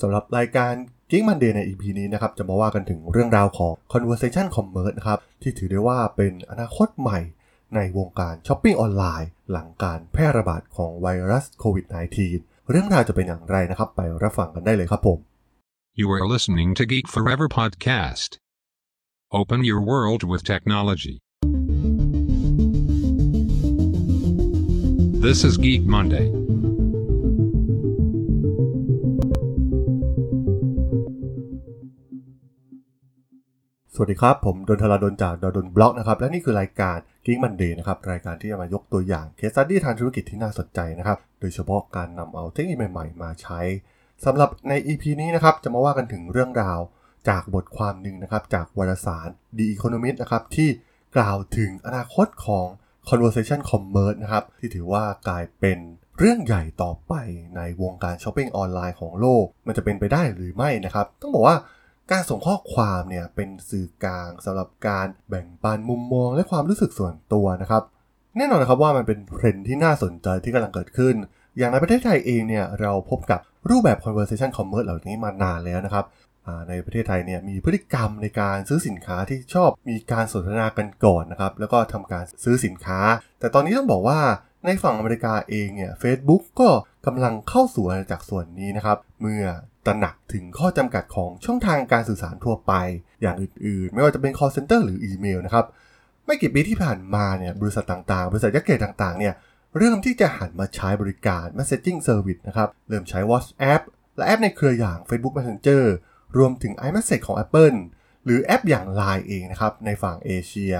สำหรับรายการ Geek Monday ใน EP นี้นะครับจะมาว่ากันถึงเรื่องราวของ Conversation Commerce นะครับที่ถือได้ว่าเป็นอนาคตใหม่ในวงการช้อปปิ้งออนไลน์หลังการแพร่ระบาดของไวรัสโควิด -19 เรื่องราวจะเป็นอย่างไรนะครับ ไปรับฟังกันได้เลยครับผม You are listening to Geek Forever podcast. Open your world with technology. This is Geek Monday. สวัสดีครับ ผมดนทราดนจากดนดนบล็อกนะครับ และนี่คือรายการ Geek Monday นะครับ รายการที่จะมายกตัวอย่างเคสตัดดี้ทางธุรกิจที่น่าสนใจนะครับ โดยเฉพาะการนำเอาเทคโนโลยีใหม่ๆ มาใช้สำหรับใน EP นี้นะครับ จะมาว่ากันถึงเรื่องราวจากบทความหนึ่งนะครับ จากวารสาร The Economist นะครับ ที่กล่าวถึงอนาคตของ conversation commerce นะครับ ที่ถือว่ากลายเป็นเรื่องใหญ่ต่อไปในวงการช้อปปิ้งออนไลน์ของโลก มันจะเป็นไปได้หรือไม่นะครับ ต้องบอกว่า การส่งข้อความเนี่ยเป็นสื่อกลางสำหรับการแบ่งปันมุมมองและความรู้สึกส่วนตัวนะครับ แน่นอนนะครับว่ามันเป็นเทรนที่น่าสนใจที่กำลังเกิดขึ้น อย่างในประเทศไทยเองเนี่ยเราพบกับรูปแบบ conversation commerce เหล่านี้มานานแล้วนะครับในประเทศไทยเนี่ยมีพฤติกรรมในการซื้อสินค้าที่ชอบมีการสนทนากันก่อนนะครับ แล้วก็ทำการซื้อสินค้า แต่ตอนนี้ต้องบอกว่าในฝั่งอเมริกาเองเนี่ย Facebook ก็กำลังเข้าสู่อาณาจักรส่วนนี้นะครับ เมื่อ ตระหนักถึงข้อจำกัดของช่องทางการสื่อสารทั่วไป อย่างอื่นๆ ไม่ว่าจะเป็น call center หรืออีเมลนะครับ ไม่กี่ปีที่ผ่านมาเนี่ยบริษัทต่างๆ บริษัทยักษ์ใหญ่ต่างๆเนี่ยเริ่มที่จะหันมาใช้บริการ messaging service นะครับ เริ่มใช้ WhatsApp และแอปในเครืออย่าง Facebook Messenger รวมถึง iMessage ของ Apple หรือแอปอย่าง Line เองนะครับ ในฝั่งเอเชีย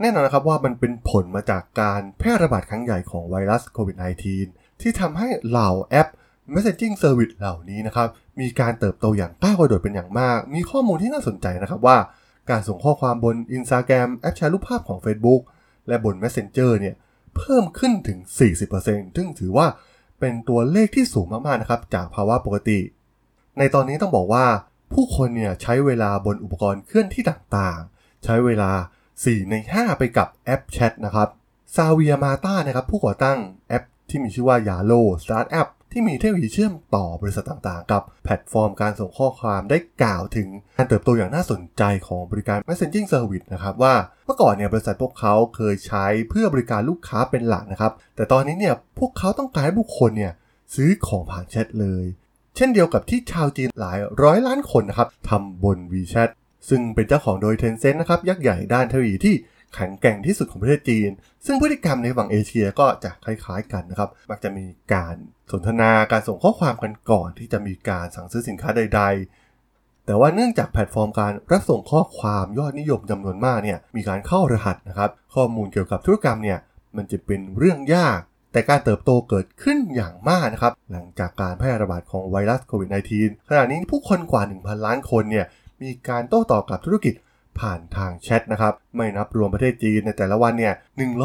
แน่นอนนะครับว่ามันเป็นผลมาจากการแพร่ระบาดครั้งใหญ่ของไวรัสโควิด -19 ที่ทำให้เหล่าแอป Messaging Service เหล่านี้นะครับ มีการเติบโตอย่างก้าวกระโดดเป็นอย่างมาก มีข้อมูลที่น่าสนใจนะครับว่า การส่งข้อความบน Instagram แอปแชร์รูปภาพของ Facebook และบน Messenger เนี่ยเพิ่มขึ้นถึง 40%ซึ่งถือว่าเป็นตัวเลขที่สูงมากๆนะครับจากภาวะปกติ ในตอนนี้ต้องบอกว่าผู้คนเนี่ยใช้เวลาบนอุปกรณ์เคลื่อนที่ต่างๆ ใช้เวลา 4 ใน 5 ไปกับแอปแชทนะครับซาเวียมาตานะครับผู้ก่อตั้งแอปที่มีชื่อว่า Yalo Startup ที่ ที่มีเทคโนโลยีเชื่อมต่อบริษัทต่างๆ กับแพลตฟอร์มการส่งข้อความได้กล่าวถึงการเติบโตอย่างน่าสนใจของบริการ Messaging Service นะครับว่าเมื่อก่อนเนี่ยบริษัทพวกเขาเคยใช้เพื่อบริการลูกค้าเป็นหลักนะครับ แต่ตอนนี้เนี่ยพวกเขาต้องการให้บุคคลเนี่ยซื้อของผ่านแชทเลย เช่นเดียวกับที่ชาวจีนหลายร้อยล้านคนนะครับทำบน WeChat ซึ่งเป็นเจ้าของโดย Tencent นะครับยักษ์ใหญ่ด้านเทคโนโลยีที่ แข็งแกร่งที่สุดของประเทศจีน ซึ่งพฤติกรรมในฝั่งเอเชียก็จะคล้ายๆกันนะครับ มักจะมีการสนทนาการส่งข้อความกันก่อนที่จะมีการสั่งซื้อสินค้าใด ๆ แต่ว่าเนื่องจากแพลตฟอร์มการรับส่งข้อความยอดนิยมจำนวนมากเนี่ยมีการเข้ารหัสนะครับ ข้อมูลเกี่ยวกับธุรกรรมเนี่ยมันจะเป็นเรื่องยาก แต่การเติบโตเกิดขึ้นอย่างมากนะครับ หลังจากการแพร่ระบาดของไวรัสโควิด -19 ขณะนี้ผู้คนกว่า 1,000 ล้านคนเนี่ยมีการโต้ตอบกับธุรกิจ ผ่านทางแชทนะครับ ไม่นับรวมประเทศจีนในแต่ละวันเนี่ย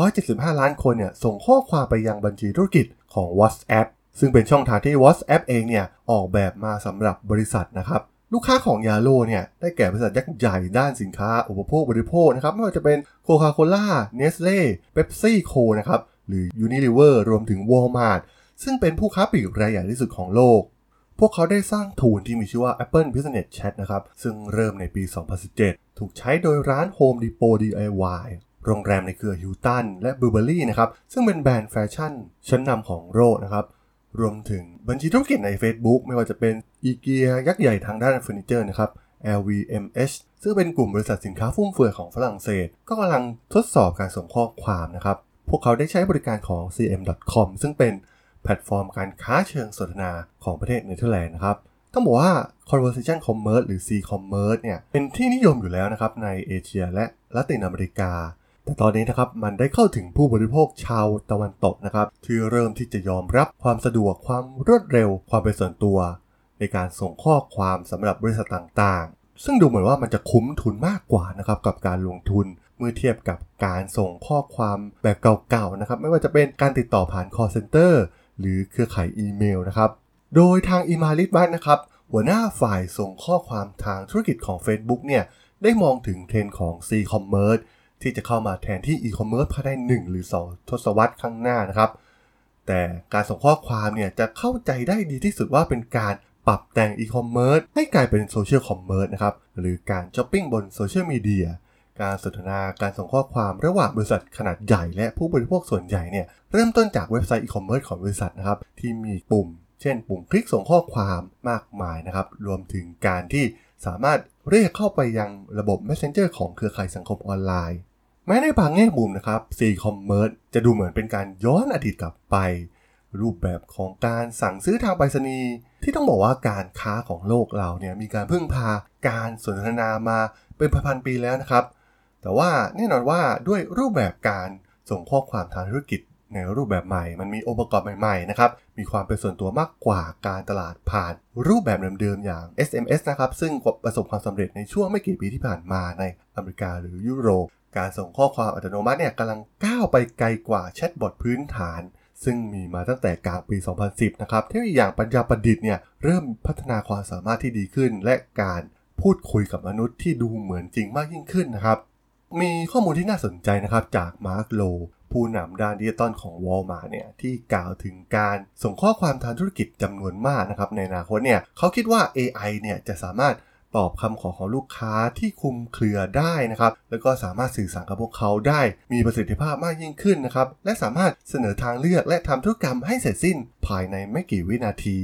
175 ล้านคนเนี่ยส่งข้อความไปยังบัญชีธุรกิจของ WhatsApp ซึ่งเป็นช่องทางที่ WhatsApp เองเนี่ยออกแบบมาสำหรับบริษัทนะครับลูกค้าของ Yalo เนี่ยได้แก่บริษัทยักษ์ใหญ่ด้านสินค้า อุปโภคบริโภคนะครับไม่ว่าจะเป็นโคคาโคล่าเนสท์เล่เป๊ปซี่โคนะครับหรือ Unilever รวมถึง Walmart ซึ่งเป็นผู้ค้าปลีกรายใหญ่ที่สุดของโลก พวกเขาได้สร้าง tool ที่มีชื่อว่า Apple Business Chat นะครับ ซึ่งเริ่มในปี 2017 ถูกใช้โดยร้าน Home Depot DIY โรงแรมในเครือฮิลตันและ Burberry นะครับ ซึ่งเป็นแบรนด์แฟชั่นชั้นนำของโลกนะครับ รวมถึงบัญชีธุรกิจใน Facebook ไม่ว่าจะเป็น IKEA ยักษ์ใหญ่ทางด้านเฟอร์นิเจอร์นะครับ LVMH ซึ่งเป็นกลุ่มบริษัทสินค้าฟุ่มเฟือยของฝรั่งเศส ก็กำลังทดสอบการส่งข้อความนะครับ พวกเขาได้ใช้บริการของ CM.com ซึ่งเป็น แพลตฟอร์มการค้าเชิงสนทนาของประเทศเนเธอร์แลนด์นะครับต้องบอกว่า conversation commerce หรือ c-commerce เนี่ยเป็นที่นิยมอยู่แล้วนะครับในเอเชียและละตินอเมริกา แต่ตอนนี้นะครับมันได้เข้าถึงผู้บริโภคชาวตะวันตกนะครับที่เริ่มที่จะยอมรับความสะดวกความรวดเร็วความเป็นส่วนตัว ในการส่งข้อความสำหรับบริษัทต่างๆ ซึ่งดูเหมือนว่ามันจะคุ้มทุนมากกว่านะครับกับการลงทุนเมื่อเทียบกับการส่งข้อความแบบเก่าๆนะครับไม่ว่าจะเป็นการติดต่อผ่าน call center หรือเครือข่ายอีเมลนะครับ โดยทางอีมาลิสบัตนะครับ หัวหน้าฝ่ายส่งข้อความทางธุรกิจของ Facebook เนี่ย ได้มองถึงเทรนด์ของ C-commerce ที่จะเข้ามาแทนที่ e-commerce ภายใน 1 หรือ 2 ทศวรรษข้างหน้านะครับ แต่การส่งข้อความเนี่ยจะเข้าใจได้ดีที่สุดว่าเป็นการปรับแต่งอีคอมเมิร์ซให้กลายเป็น social commerce นะครับ หรือการช้อปปิ้งบนโซเชียลมีเดีย การสนทนาการส่งข้อความระหว่างบริษัทขนาดใหญ่และผู้บริโภคส่วนใหญ่เนี่ยเริ่มต้นจากเว็บไซต์อีคอมเมิร์ซของบริษัทนะครับที่มีปุ่ม เช่น ปุ่มคลิกส่งข้อความมากมายนะครับรวมถึงการที่สามารถเรียกเข้าไปยังระบบ Messenger ของเครือข่ายสังคมออนไลน์แม้ในบางแง่มุมนะครับ C-commerce จะดูเหมือนเป็นการย้อนอดีตกลับไป รูปแบบของการสั่งซื้อทางไปรษณีย์ที่ต้องบอกว่าการค้าของโลกเราเนี่ยมีการพึ่งพาการสนทนามาเป็นพันๆปีแล้วนะครับ แต่ว่าแน่นอนว่าด้วยรูปแบบการส่งข้อความทางธุรกิจในรูปแบบใหม่ มันมีองค์ประกอบใหม่ๆนะครับ มีความเป็นส่วนตัวมากกว่าการตลาดผ่านรูปแบบเดิมๆอย่าง SMS นะครับ ซึ่งประสบความสำเร็จในช่วงไม่กี่ปีที่ผ่านมาในอเมริกาหรือยุโรป การส่งข้อความอัตโนมัติเนี่ยกำลังก้าวไปไกลกว่าแชทบอทพื้นฐาน ซึ่งมีมาตั้งแต่กลางปี 2010 นะครับ เทคโนโลยีอย่างปัญญาประดิษฐ์เนี่ยเริ่มพัฒนาความสามารถที่ดีขึ้น และการพูดคุยกับมนุษย์ที่ดูเหมือนจริงมากยิ่งขึ้นนะครับ มีข้อมูลที่น่าสนใจนะครับจากมาร์คโลผู้นำด้านดิจิตอลของ Walmart เนี่ยที่กล่าวถึงการส่งข้อความทางธุรกิจจำนวนมากนะครับในอนาคตเนี่ยเขาคิดว่า AI เนี่ยจะสามารถตอบคำขอของลูกค้าที่คุมเครือได้นะครับ แล้วก็สามารถสื่อสารกับพวกเขาได้ มีประสิทธิภาพมากยิ่งขึ้นนะครับ และสามารถเสนอทางเลือกและทำธุรกรรมให้เสร็จสิ้นภายในไม่กี่วินาที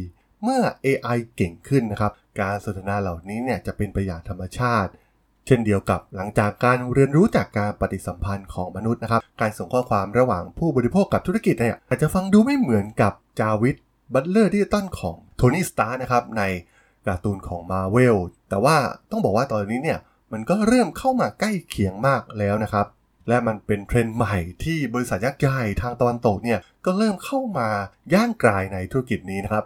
เมื่อ AI เก่งขึ้นนะครับ การสนทนาเหล่านี้เนี่ยจะเป็นไปอย่างธรรมชาติ เช่นเดียวกับหลังจากการเรียนรู้จากการปฏิสัมพันธ์ของมนุษย์นะครับ การส่งข้อความระหว่างผู้บริโภคกับธุรกิจเนี่ยอาจจะฟังดูไม่เหมือนกับ Jarvis butler ดิจิตอลของโทนี่สตาร์คนะครับในการ์ตูนของ Marvel แต่ว่าต้องบอกว่าตอนนี้เนี่ยมันก็เริ่มเข้ามาใกล้เคียงมากแล้วนะครับ และมันเป็นเทรนด์ใหม่ที่บริษัทยักษ์ใหญ่ทางตะวันตกเนี่ยก็เริ่มเข้ามาย่างกรายในธุรกิจนี้นะครับ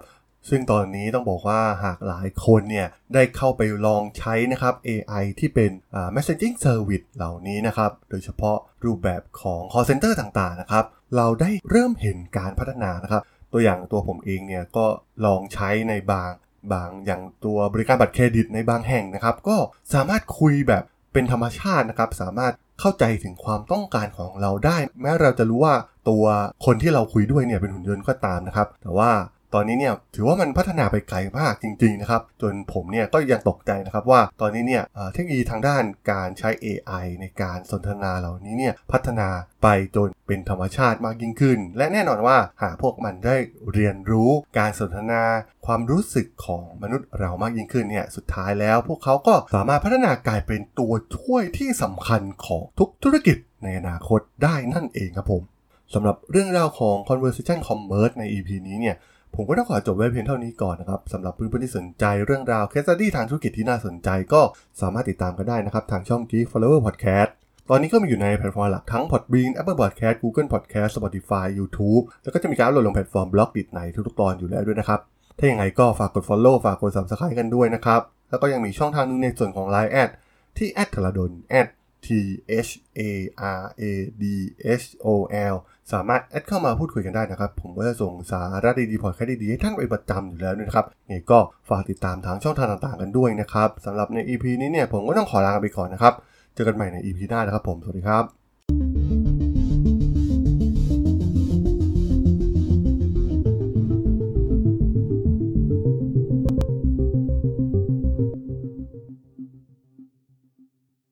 ซึ่งตอนนี้ต้องบอกว่าหากหลายคนเนี่ยได้เข้าไปลองใช้นะครับ AI ที่เป็น messaging service เหล่านี้นะครับ โดยเฉพาะรูปแบบของ call center ต่างๆนะครับ เราได้เริ่มเห็นการพัฒนานะครับ ตัวอย่างตัวผมเองเนี่ยก็ลองใช้ในบางบางอย่างตัวบริการบัตรเครดิตในบางแห่งนะครับ ก็สามารถคุยแบบเป็นธรรมชาตินะครับ สามารถเข้าใจถึงความต้องการของเราได้ แม้เราจะรู้ว่าตัวคนที่เราคุยด้วยเนี่ยเป็นหุ่นยนต์ก็ตามนะครับ แต่ว่า ตอนนี้เนี่ยถือว่ามันพัฒนาไปไกลมากจริงๆนะครับ จนผมเนี่ยก็ยังตกใจนะครับว่าตอนนี้เนี่ยเทคโนโลยีทางด้านการใช้ AI ในการสนทนาเหล่านี้เนี่ยพัฒนาไปจนเป็นธรรมชาติมากยิ่งขึ้น และแน่นอนว่าหากพวกมันได้เรียนรู้การสนทนาความรู้สึกของมนุษย์เรามากยิ่งขึ้นเนี่ยสุดท้ายแล้ว พวกเขาก็สามารถพัฒนากลายเป็นตัวช่วยที่สำคัญของทุกธุรกิจในอนาคตได้นั่นเองครับผมสำหรับเรื่องราวของ conversation commerce ใน EP นี้เนี่ย ผมก็ต้องขอจบไว้เพียงเท่านี้ก่อนนะครับสำหรับเพื่อนๆที่สนใจเรื่องราว case study ทางธุรกิจที่น่าสนใจก็สามารถติดตามกันได้นะครับ ทางช่อง Geek Forever Podcast ตอนนี้ก็มีอยู่ในแพลตฟอร์มหลักทั้ง Podbean Apple Podcast Google Podcast Spotify YouTube แล้วก็จะมีการโหลดลงแพลตฟอร์ม Blockdit ในทุกๆตอนอยู่แล้วด้วยนะครับ ถ้าอย่างไรก็ฝากกด Follow ฝากกด Subscribe กันด้วยนะครับ แล้วก็ยังมีช่องทางนึงในส่วนของ Line แอดที่แอดทรดนแอด T H A R A D H O L สามารถแอดเข้ามาพูดคุยกันได้นะครับ ผมก็จะส่งสาระดีๆพอดแคสต์ดีๆให้ท่านไปประจำอยู่แล้วนะครับไงก็ฝากติดตามทางช่องทางต่างๆกันด้วยนะครับสำหรับใน EP นี้เนี่ยผมก็ต้องขอลาไปก่อนนะครับ เจอกันใหม่ใน EP หน้านะครับผม สวัสดีครับ